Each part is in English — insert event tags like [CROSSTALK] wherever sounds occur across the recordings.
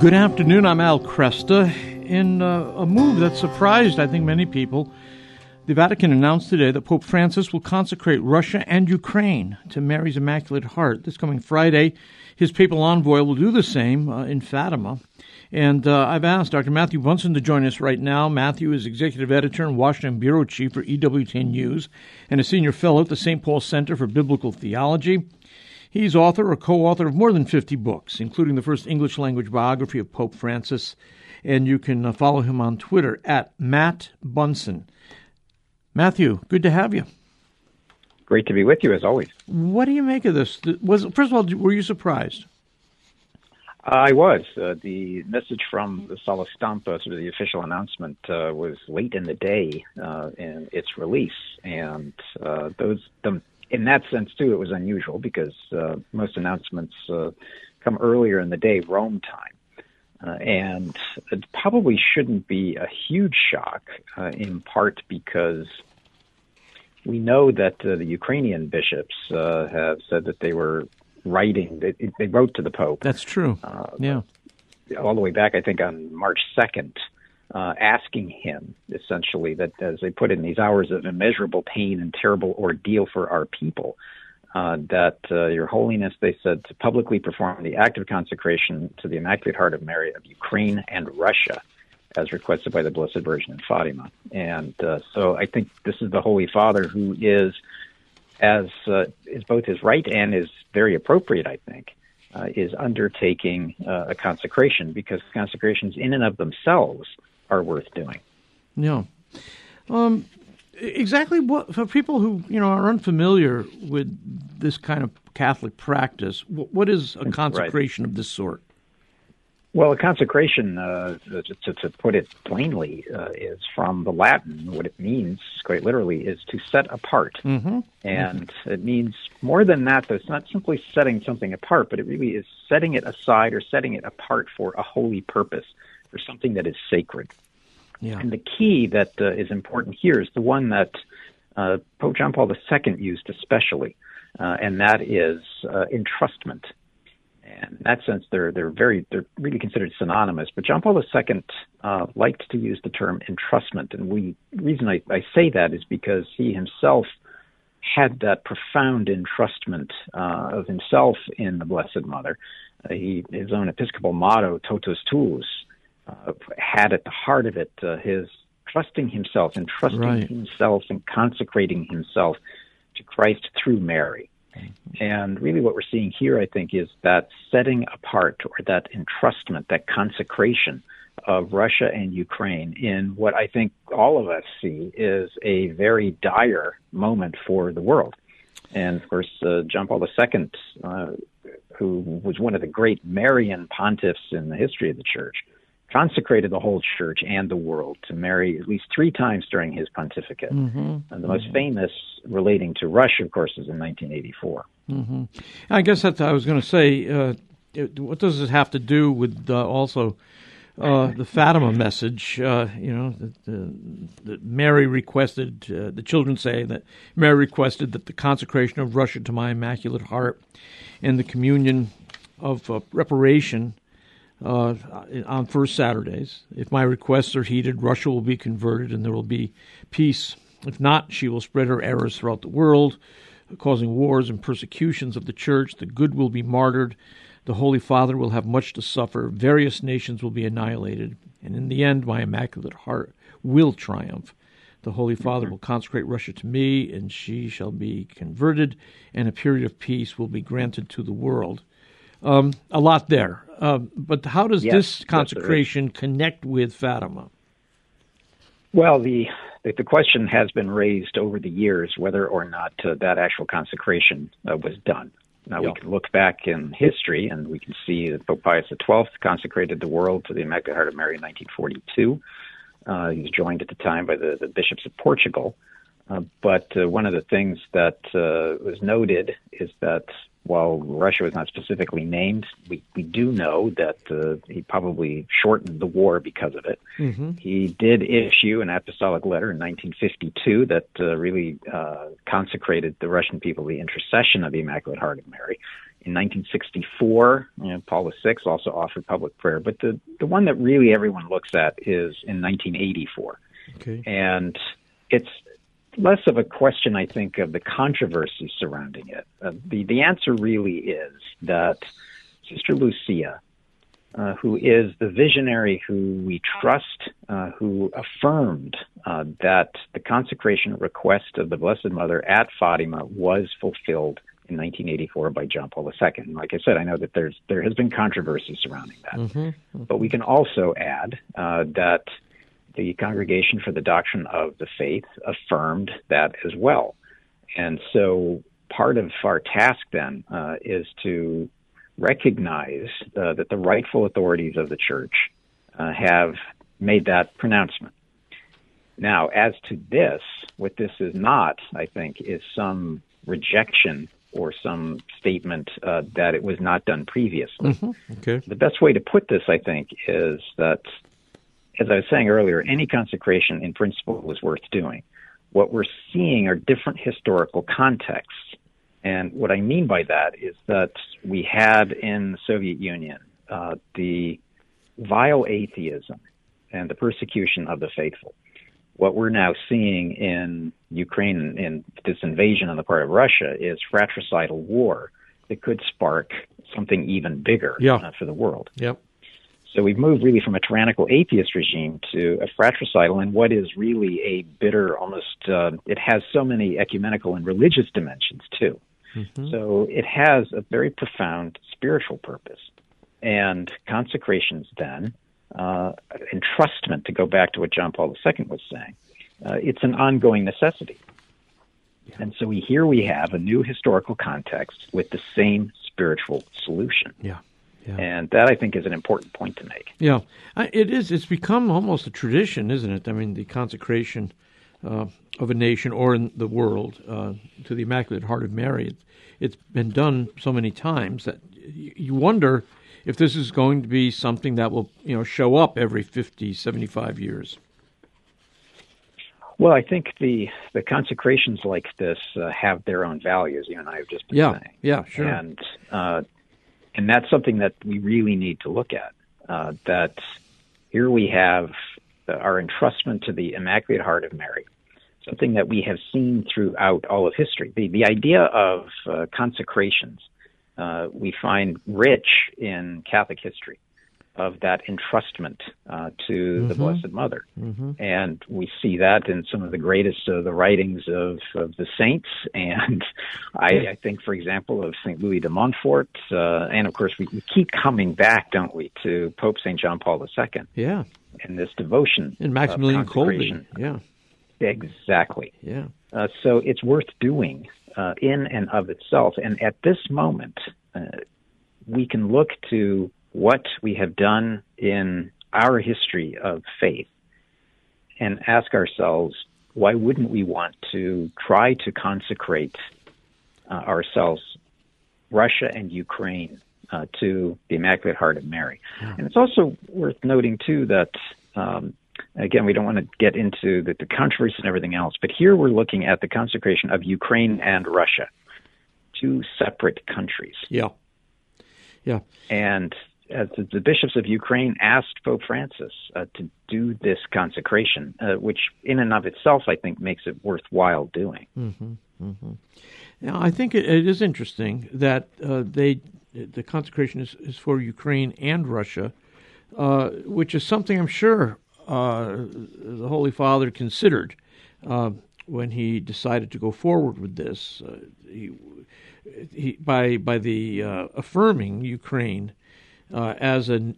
Good afternoon. I'm Al Kresta. In uh, a move that surprised, I think, many people, the Vatican announced today that Pope Francis will consecrate Russia and Ukraine to Mary's Immaculate Heart this coming Friday. His papal envoy will do the same uh, in Fatima. And uh, I've asked Dr. Matthew Bunson to join us right now. Matthew is executive editor and Washington bureau chief for EWTN News and a senior fellow at the St. Paul Center for Biblical Theology. He's author or co author of more than 50 books, including the first English language biography of Pope Francis. And you can uh, follow him on Twitter at Matt Bunson. Matthew, good to have you. Great to be with you as always. What do you make of this? Was first of all, were you surprised? I was. Uh, the message from the Sala Stampa, sort of the official announcement, uh, was late in the day uh, in its release, and uh, those the in that sense too, it was unusual because uh, most announcements uh, come earlier in the day, Rome time. Uh, and it probably shouldn't be a huge shock, uh, in part because we know that uh, the Ukrainian bishops uh, have said that they were writing, they, they wrote to the Pope. That's true. yeah. All the way back, I think, on March 2nd, uh, asking him essentially that as they put in these hours of immeasurable pain and terrible ordeal for our people, uh, that uh, Your Holiness, they said, to publicly perform the act of consecration to the Immaculate Heart of Mary of Ukraine and Russia, as requested by the Blessed Virgin in Fatima. And uh, so I think this is the Holy Father who is, as uh, is both his right and is very appropriate, I think, uh, is undertaking a consecration because consecrations in and of themselves are worth doing. Yeah. Um, exactly what for people who you know are unfamiliar with this kind of Catholic practice, what is a consecration right. of this sort? Well, a consecration, uh, to, to, put it plainly, uh, is from the Latin. What it means, quite literally, is to set apart. Mm-hmm. And mm-hmm. it means more than that, though. It's not simply setting something apart, but it really is setting it aside or setting it apart for a holy purpose for something that is sacred. Yeah. And the key that uh, is important here is the one that uh, Pope John Paul II used especially, uh, and that is uh, entrustment. And in that sense, they're they're very they're really considered synonymous. But John Paul II uh, liked to use the term entrustment, and we reason I, I say that is because he himself had that profound entrustment uh, of himself in the Blessed Mother. Uh, he his own episcopal motto, "Totus tuus," uh, had at the heart of it uh, his trusting himself and trusting right. himself and consecrating himself to Christ through Mary. And really, what we're seeing here, I think, is that setting apart or that entrustment, that consecration of Russia and Ukraine in what I think all of us see is a very dire moment for the world. And of course, uh, John Paul II, uh, who was one of the great Marian pontiffs in the history of the church, consecrated the whole church and the world to Mary at least three times during his pontificate. Mm-hmm. And the most mm-hmm. famous relating to Russia, of course, is in 1984. Mm-hmm. I guess that I was going to say, uh, what does this have to do with uh, also uh, the Fatima message? Uh, you know, that, that Mary requested, uh, the children say that Mary requested that the consecration of Russia to my Immaculate Heart and the communion of uh, reparation uh, on first Saturdays. If my requests are heeded, Russia will be converted and there will be peace. If not, she will spread her errors throughout the world, causing wars and persecutions of the church. The good will be martyred. The Holy Father will have much to suffer. Various nations will be annihilated. And in the end, my Immaculate Heart will triumph. The Holy Father will consecrate Russia to me, and she shall be converted, and a period of peace will be granted to the world. Um, a lot there. Uh, but how does yes, this consecration connect with Fatima? Well, the the question has been raised over the years whether or not uh, that actual consecration uh, was done. Now we can look back in history and we can see that Pope Pius XII consecrated the world to the Immaculate Heart of Mary in 1942. Uh, he was joined at the time by the, the bishops of Portugal. Uh, but uh, one of the things that uh, was noted is that while Russia was not specifically named, we, we do know that uh, he probably shortened the war because of it. Mm-hmm. He did issue an apostolic letter in 1952 that uh, really uh, consecrated the Russian people the intercession of the Immaculate Heart of Mary. In 1964, you know, Paul VI also offered public prayer, but the, the one that really everyone looks at is in 1984. Okay. And it's less of a question, I think, of the controversy surrounding it. Uh, the, the answer really is that Sister Lucia, uh, who is the visionary who we trust, uh, who affirmed uh, that the consecration request of the Blessed Mother at Fatima was fulfilled in 1984 by John Paul II. And like I said, I know that there's there has been controversy surrounding that, mm-hmm. But we can also add uh, that the Congregation for the Doctrine of the Faith affirmed that as well. And so part of our task then uh, is to recognize uh, that the rightful authorities of the church uh, have made that pronouncement. Now, as to this, what this is not, I think, is some rejection or some statement uh, that it was not done previously. Mm-hmm. Okay. The best way to put this, I think, is that, as I was saying earlier, any consecration in principle was worth doing. What we're seeing are different historical contexts and what I mean by that is that we had in the Soviet Union uh, the vile atheism and the persecution of the faithful. What we're now seeing in Ukraine in this invasion on the part of Russia is fratricidal war that could spark something even bigger yeah. uh, for the world. Yep. So we've moved really from a tyrannical atheist regime to a fratricidal and what is really a bitter, almost, uh, it has so many ecumenical and religious dimensions too. Mm-hmm. So it has a very profound spiritual purpose. And consecrations then, uh, entrustment, to go back to what John Paul II was saying, uh, it's an ongoing necessity. Yeah. And so we, here we have a new historical context with the same spiritual solution. Yeah. Yeah. And that I think is an important point to make. Yeah, it is. It's become almost a tradition, isn't it? I mean, the consecration uh, of a nation or in the world uh, to the Immaculate Heart of Mary. It, it's been done so many times that you wonder if this is going to be something that will you know show up every 50, 75 years. Well, I think the the consecrations like this uh, have their own values. You and I have just been yeah, saying. Yeah, sure. And uh, and that's something that we really need to look at. Uh, that here we have our entrustment to the Immaculate Heart of Mary, something that we have seen throughout all of history. The, the idea of uh, consecrations uh, we find rich in Catholic history of that entrustment uh, to mm-hmm. the Blessed Mother. Mm-hmm. And we see that in some of the greatest of the writings of, of the saints. [LAUGHS] And I, I think, for example, of St. Louis de Montfort. Uh, and of course, we, we, keep coming back, don't we, to Pope St. John Paul II. Yeah. And this devotion. And Maximilian Kolbe. Yeah. Exactly. Yeah. Uh, so it's worth doing uh, in and of itself. And at this moment, uh, we can look to what we have done in our history of faith and ask ourselves, why wouldn't we want to try to consecrate uh, ourselves, Russia and Ukraine, uh, to the Immaculate Heart of Mary? Yeah. And it's also worth noting, too, that um, Again, we don't want to get into the, the controversy and everything else, but here we're looking at the consecration of Ukraine and Russia, two separate countries. Yeah. Yeah. And as the, the bishops of Ukraine asked Pope Francis uh, to do this consecration, uh, which in and of itself, I think, makes it worthwhile doing. Mm-hmm. Mm-hmm. Now, I think it, it is interesting that uh, they the consecration is, is for Ukraine and Russia, uh, which is something I'm sure uh, the Holy Father considered uh, when he decided to go forward with this. Uh, he, he, by by the uh, affirming Ukraine uh, as a,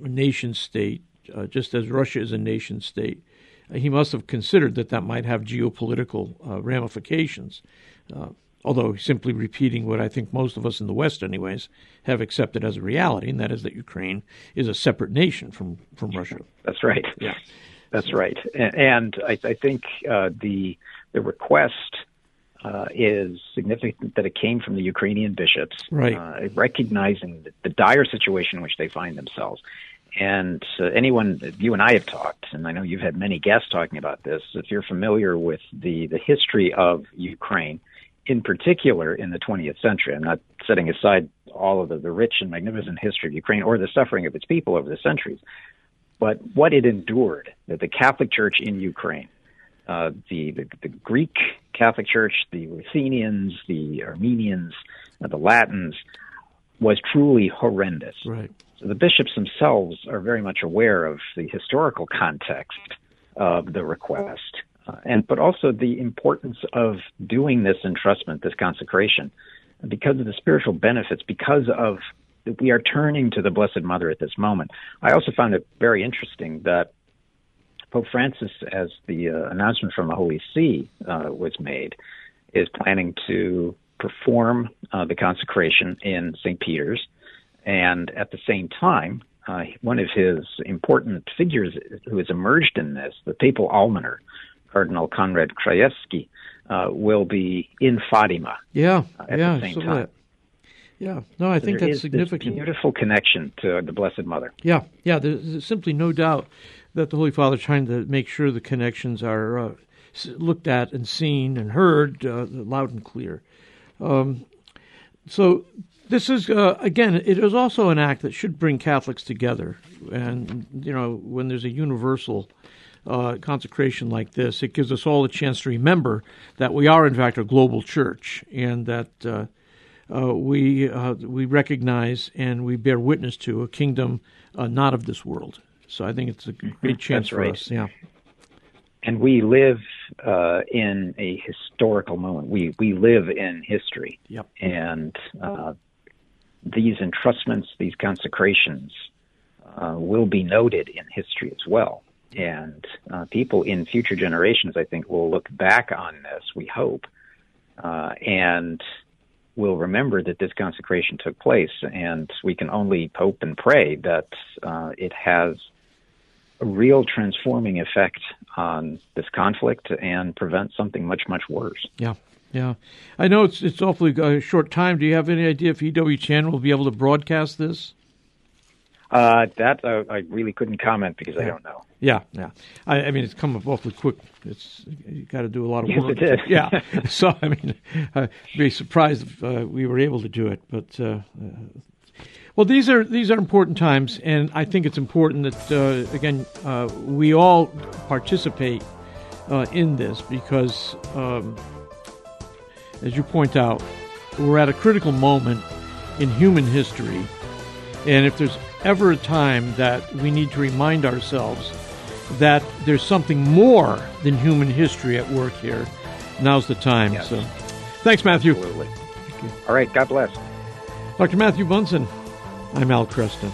nation state, just as Russia is a nation state, he must have considered that that might have geopolitical ramifications although simply repeating what I think most of us in the West, anyways, have accepted as a reality, and that is that Ukraine is a separate nation from, from Russia. That's right. Yeah, that's right. And, I, I think uh, the the request uh, is significant that it came from the Ukrainian bishops, right. uh, recognizing the, the, dire situation in which they find themselves. And uh, anyone, you and I have talked, and I know you've had many guests talking about this. If you're familiar with the the history of Ukraine in particular in the 20th century. I'm not setting aside all of the, the rich and magnificent history of Ukraine or the suffering of its people over the centuries, but what it endured, that the Catholic Church in Ukraine, uh, the, the, the Greek Catholic Church, the Ruthenians, the Armenians, the Latins, was truly horrendous. Right. So the bishops themselves are very much aware of the historical context of the request, uh, and but also the importance of doing this entrustment, this consecration, because of the spiritual benefits, because of we are turning to the Blessed Mother at this moment. I also found it very interesting that Pope Francis, as the uh, announcement from the Holy See uh, was made, is planning to perform uh, the consecration in St. Peter's, and at the same time, uh, one of his important figures who has emerged in this, the papal almoner, Cardinal Konrad Krajewski, uh, will be in Fatima. Yeah, uh, at yeah, the same time. that. Yeah, no, I So think that's significant. beautiful connection to the Blessed Mother. Yeah, yeah. There's simply no doubt that the Holy Father is trying to make sure the connections are uh, looked at and seen and heard uh, loud and clear. Um, so this is uh, again, it is also an act that should bring Catholics together. And you know, when there's a universal uh, consecration like this, it gives us all a chance to remember that we are, in fact, a global church, and that. Uh, uh, we uh, we recognize and we bear witness to a kingdom uh, not of this world. So I think it's a great chance That's for right. us. Yeah, and we live uh, in a historical moment. We we live in history, Yep. and uh, these entrustments, these consecrations, uh, will be noted in history as well. And uh, people in future generations, I think, will look back on this. We hope, uh, and will remember that this consecration took place. And we can only hope and pray that uh, it has a real transforming effect on this conflict and prevent something much, much worse. yeah, yeah. I know it's it's awfully uh, short time. Do you have any idea if EW EWTN will be able to broadcast this? Uh, that uh, I really couldn't comment because I don't know. Yeah, yeah. I, I mean, it's come up awfully quick. It's you got to do a lot of Yes, work. it did. yeah. [LAUGHS] So I mean, I'd be surprised if uh, we were able to do it. But uh, uh, well, these are these are important times, and I think it's important that uh, again uh, we all participate uh, in this because, um, as you point out, we're at a critical moment in human history, and if there's ever a time that we need to remind ourselves that there's something more than human history at work here, now's the time. Yes. So, thanks, Matthew. Absolutely. All right. God bless. Dr. Matthew Bunson. I'm Al Kresta.